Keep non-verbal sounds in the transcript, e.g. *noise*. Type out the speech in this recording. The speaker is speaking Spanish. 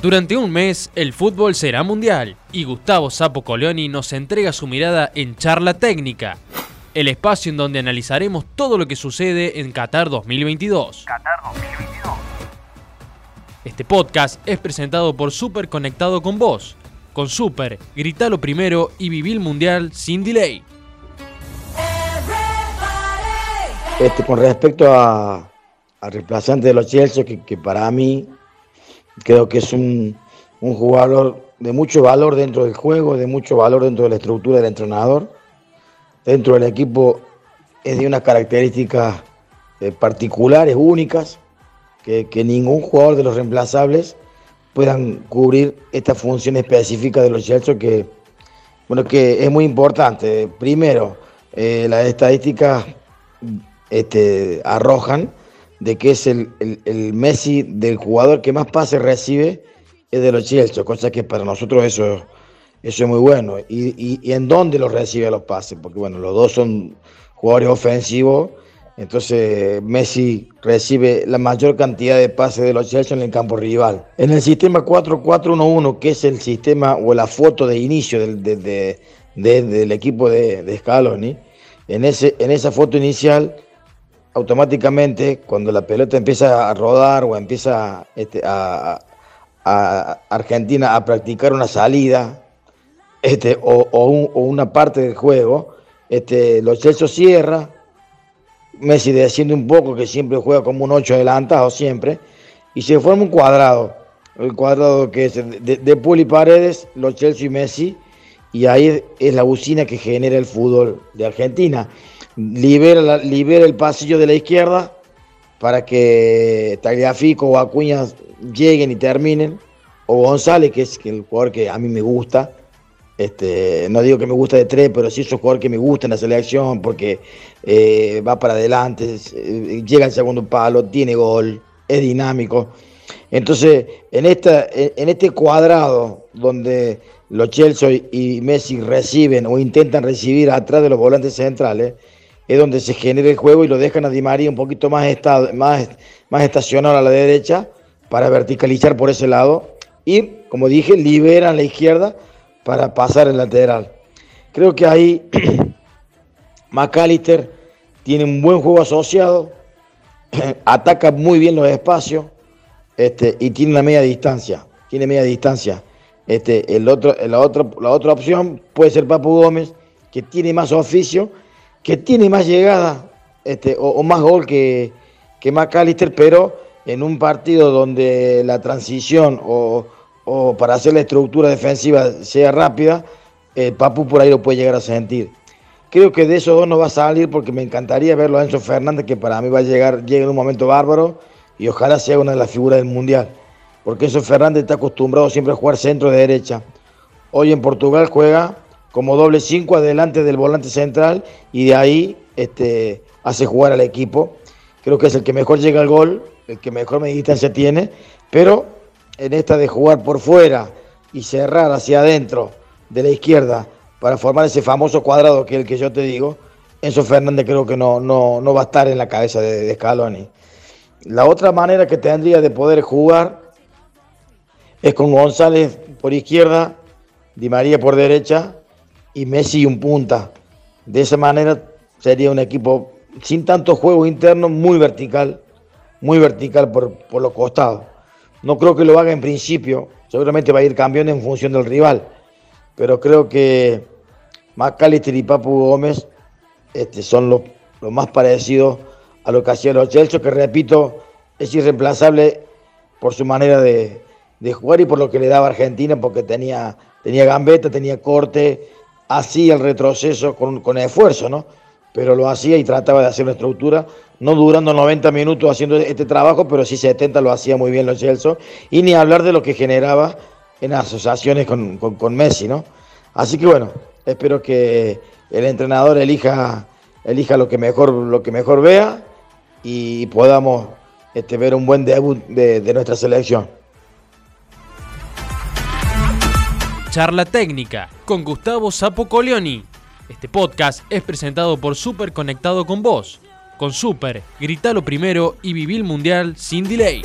Durante un mes, el fútbol será mundial y Gustavo Sapo Colioni nos entrega su mirada en Charla Técnica, el espacio en donde analizaremos todo lo que sucede en Qatar 2022. Qatar 2022. Este podcast es presentado por Super Conectado con Vos. Con Super, gritalo primero y viví el mundial sin delay. Este, con respecto a, al reemplazante de los Chelsea, que, que para mí Creo que es un, jugador de mucho valor dentro del juego, de mucho valor dentro de la estructura del entrenador. Dentro del equipo es de unas características eh, particulares, únicas, que, ningún jugador de los reemplazables puedan cubrir esta función específica de los Chelsea que, bueno, que es muy importante. Primero, eh, las estadísticas este, arrojan de que es el, Messi del jugador que más pases recibe es de los Chelsea, cosa que para nosotros eso, eso es muy bueno. Y, en dónde los recibe los pases, porque bueno, los dos son jugadores ofensivos, entonces Messi recibe la mayor cantidad de pases de los Chelsea en el campo rival. En el sistema 4-4-1-1, que es el sistema o la foto de inicio del, equipo de, de Scaloni, en, ese, en esa foto inicial automáticamente cuando la pelota empieza a rodar o empieza este, a, Argentina a practicar una salida este, o, una parte del juego, este, los Chelsea cierra, Messi desciende un poco, que siempre juega como un 8 adelantado siempre, y se forma un cuadrado, el cuadrado que es de, de Paredes, los Chelsea y Messi, y ahí es la usina que genera el fútbol de Argentina libera, el pasillo de la izquierda para que Tagliafico o Acuña lleguen y terminen, o González, que es el jugador que a mí me gusta, este, no digo que me gusta de tres, pero sí es un jugador que me gusta en la selección porque eh, va para adelante, eh, llega al segundo palo, tiene gol, es dinámico. Entonces, en, esta, en este cuadrado donde los Chelsea y Messi reciben o intentan recibir atrás de los volantes centrales, es donde se genera el juego y lo dejan a Di María un poquito más, más, más estacionado a la derecha para verticalizar por ese lado y, como dije, liberan la izquierda para pasar el lateral. Creo que ahí *clears throat* McAllister tiene un buen juego asociado, *clears throat* ataca muy bien los espacios este, y tiene una media distancia. Tiene media distancia. Este, el otro, la, otra, la otra opción puede ser Papu Gómez, que tiene más oficio que tiene más llegada este, o, más gol que, que McAllister, pero en un partido donde la transición o, para hacer la estructura defensiva sea rápida, eh, Papu por ahí lo puede llegar a sentir. Creo que de esos dos no va a salir porque me encantaría verlo a Enzo Fernández, que para mí va a llegar, llega en un momento bárbaro y ojalá sea una de las figuras del Mundial. Porque Enzo Fernández está acostumbrado siempre a jugar centro de derecha. Hoy en Portugal juega como doble 5 adelante del volante central y de ahí este, hace jugar al equipo. Creo que es el que mejor llega al gol, el que mejor distancia tiene, pero en esta de jugar por fuera y cerrar hacia adentro de la izquierda para formar ese famoso cuadrado que es el que yo te digo, Enzo Fernández creo que no, no, no va a estar en la cabeza de, de Scaloni. La otra manera que tendría de poder jugar es con González por izquierda, Di María por derecha y Messi un punta. De esa manera sería un equipo sin tanto juego interno, muy vertical, muy vertical por, por los costados. No creo que lo haga en principio, seguramente va a ir cambiando en función del rival, pero creo que McAllister y Papu Gómez este, son los, más parecidos a lo que hacía los Chelsea, que repito, es irreemplazable por su manera de, de jugar y por lo que le daba Argentina, porque tenía, tenía gambeta, tenía corte, hacía el retroceso con, esfuerzo, ¿no? Pero lo hacía y trataba de hacer una estructura, no durando 90 minutos haciendo este trabajo, pero sí 70 lo hacía muy bien los Chelsea, y ni hablar de lo que generaba en asociaciones con, con, Messi, ¿no? Así que bueno, espero que el entrenador elija, elija lo, que mejor, lo que mejor vea y podamos este, ver un buen debut de nuestra selección. Charla técnica con Gustavo Sapo Colioni. Este podcast es presentado por Super Conectado con Vos. Con Super, gritalo primero y viví mundial sin delay.